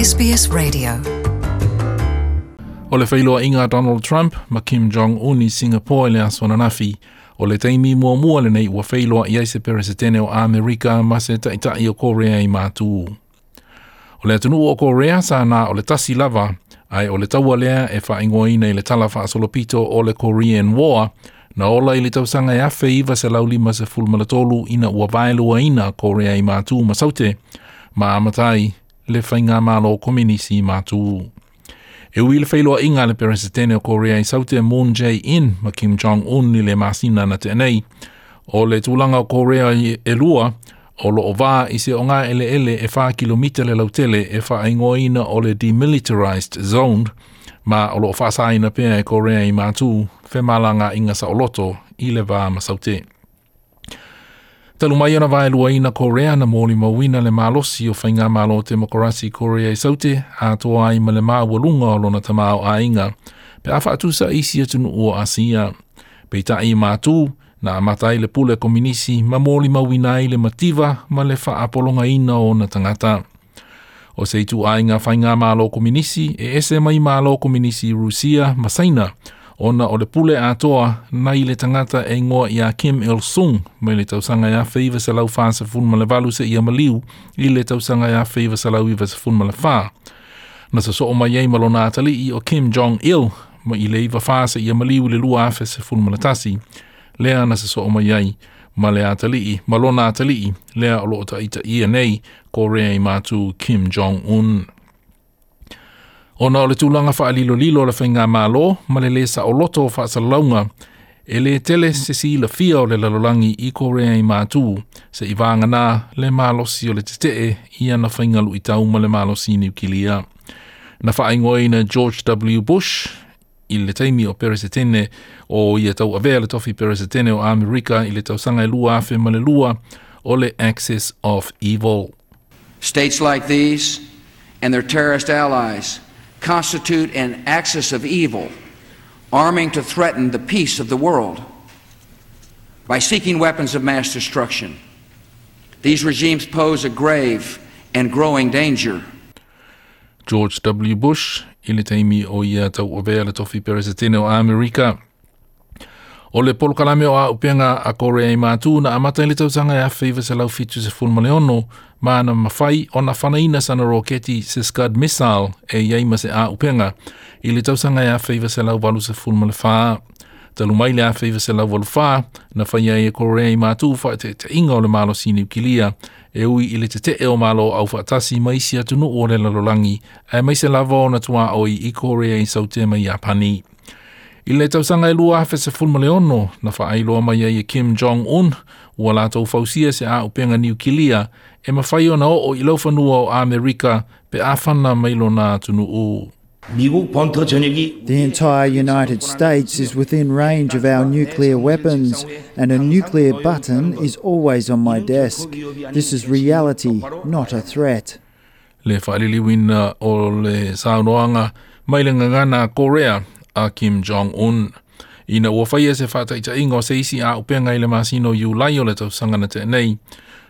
SBS Radio. O le whailoa inga Donald Trump ma Kim Jong-un i Singapore le aswana nafi. O le teimi mua mua le nei ua whailoa i aise peresetene o Amerika ma se taitai o Korea i mātū. O le atunu o Korea sa nā o le tasi lava ai o le taua lea e whaingoi nei le talafa a solopito o le Korean War na ola i le tausanga e afe iwa se lauli ma se fulmalatolu ina ua vailua ina Korea i mātū ma saute ma amatai le whainga mālo kominisi mātū. E wile whailoa inga le peresetene o Korea i saute Moon Jae-in ma Kim Jong-un ni le māsina na tēnei, o le tūlanga o Korea i e lua, o lo o i se o ngā ele ele e wha kilomita le lautele e wha ingoina o le demilitarized zone, ma o lo o wha saina pēr e Korea i mātū, whemalanga inga sa o loto i le wā ma saute. Talu mai ona vai lua ina Korea na mōli mawina le mālosi o whainga mālo te mokorasi Korea i saute, a toa ai ma le māua lunga o lona tamāo a inga. Pe awha atu sa isi atu nu o asia. Pe ta i mātū, na amatai le pule kominisi ma mōli mawina i le mativa ma le wha apolonga ina o na tangata. O seitu a inga whainga mālo kominisi e ese mai mālo kominisi Rusia masaina, ona o le pule a toa nai le tangata e ngoa i a Kim Il-sung mai le tausanga i a feiva sa lau faa sa funma le valu se i a maliu i le tausanga i a feiva sa lau iwa sa funma le faa. Na sa soo mai ei malo na atali i o Kim Jong-il ma i le iwa faa sa i a maliu le lua afe sa funma le tasi. Lea na sa soo mai ei ma le atali i malo na atali i lea o loo ta ita i a nei ko rea i matu Kim Jong-un. Ona o le tūlanga wha alilolilo le whainga mālo, ma le le sa o loto wha sa launga, e le tele se si la fia o le lalolangi i korea i mātū, se i vānga nā le mālosi o le te tee i ana whainga lu i tau ma le mālosi ni ukilia. Na wha ingoina George W. Bush, i le taimi o peresetene o ia tau avea le tofi peresetene o Amerika i le tausanga e lua afe ma le lua o le Axis of Evil. States like these and their terrorist allies – constitute an axis of evil, arming to threaten the peace of the world by seeking weapons of mass destruction. These regimes pose a grave and growing danger. George W. Bush ili Oya o tau tofi peresetino a Amerika. O le polo kalame o a upenga a kore ai mātū na amata ili tausanga ya e whaiva se lau fitu se fulma leono ma na mawhai o na whanaina sana roketi se Scud Missile e iaima se a upenga ili tausanga ya e whaiva se lau walu se fulma le whaa. Talu mai le a whaiva se lau walu whaa na whai ai a e kore ai mātū whae te, te inga o le malo sini ukilia e ui ili te te eo malo au whaatasi mai si atunu o le lalolangi e mai se lava na tua oi i kore ai sautema i a panii. I le tausaga e lua afe se fulmaleono na faailoa mai ai e Kim Jong-un ua fausia se a upega niukilia e mawhai ona o i laufanua o Amerika pe awhana mai lona The entire United States is within range of our nuclear weapons, and a nuclear button is always on my desk. This is reality, not a threat. Le whaaliliwina o le saunoanga Korea a Kim Jong-un. Ina ua whai e se whata i ta ingo se isi a upe ngai le masino iu lai o le tau sangana te nei,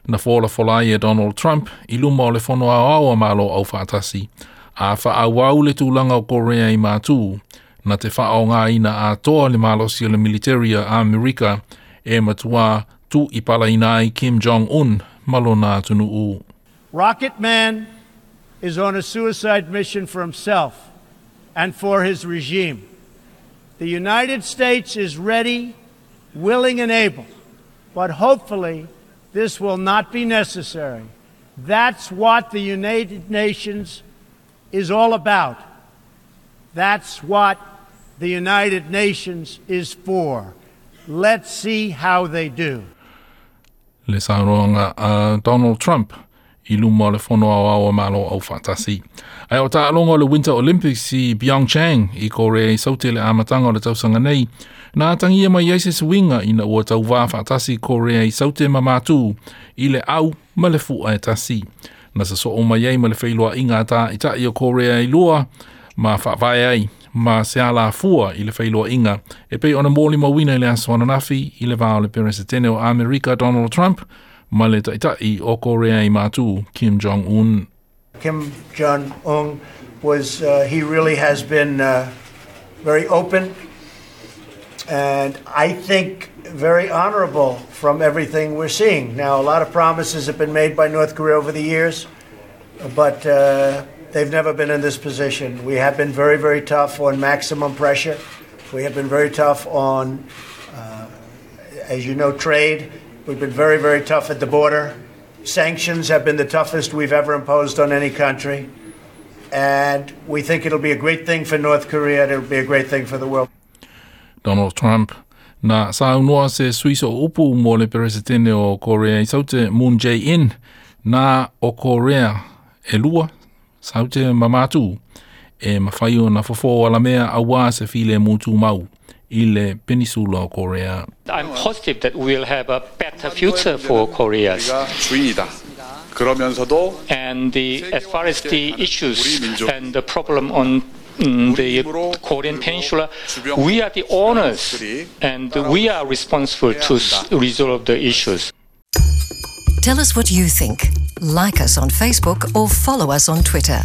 na fola fola e Donald Trump i luma o le whono a au a malo au whatasi, a wha a wau le tūlanga o Korea i mātū, na te wha o ngā ina a toa le malo si le militaria a Amerika e matua tu i pala ina ai Kim Jong-un malo nā tunu u. Rocket Man is on a suicide mission for himself and for his regime. The United States is ready, willing, and able, but hopefully this will not be necessary. That's what the United Nations is all about. That's what the United Nations is for. Let's see how they do. Les uh, Donald Trump. i luma o le fono au au a malo au fantasi. Ai o ta alongo le Winter Olympics i Pyeongchang i kore i saute le amatanga o le tausanga nei. Nā tangi e mai eises winga i na ua tau waa fantasi kore i saute ma mātū i le au ma le fu ae tasi. Nā sa so o mai ei ma le feiloa inga ta i ta i o kore i lua ma whaavae ai ma se ala fua i le feiloa inga. E pei ona mōli mawina i le aswananafi i le vāo le peresetene o Amerika Donald Trump, ma le taʻitaʻi o Korea i mātū Kim Jong Un. Kim Jong Un was uh, he really has been uh, very open and I think very honorable from everything we're seeing. Now a lot of promises have been made by North Korea over the years, but uh, they've never been in this position. We have been very very tough on maximum pressure. We have been very tough on, uh, as you know, trade We've been very, very tough at the border. Sanctions have been the toughest we've ever imposed on any country. And we think it'll be a great thing for North Korea and it'll be a great thing for the world. Donald Trump Nā saunoa se suiso upu mō le peresetene o Korea i saute Moon Jae-in nā o Korea e lua saute mamātū e mawhai na fofo ala mea awā se file mūtū mau i peninsula Korea. I'm positive that we'll have a better future for Korea. And the, as far as the issues and the problem on mm, the Korean Peninsula, we are the owners and we are responsible to resolve the issues. Tell us what you think. Like us on Facebook or follow us on Twitter.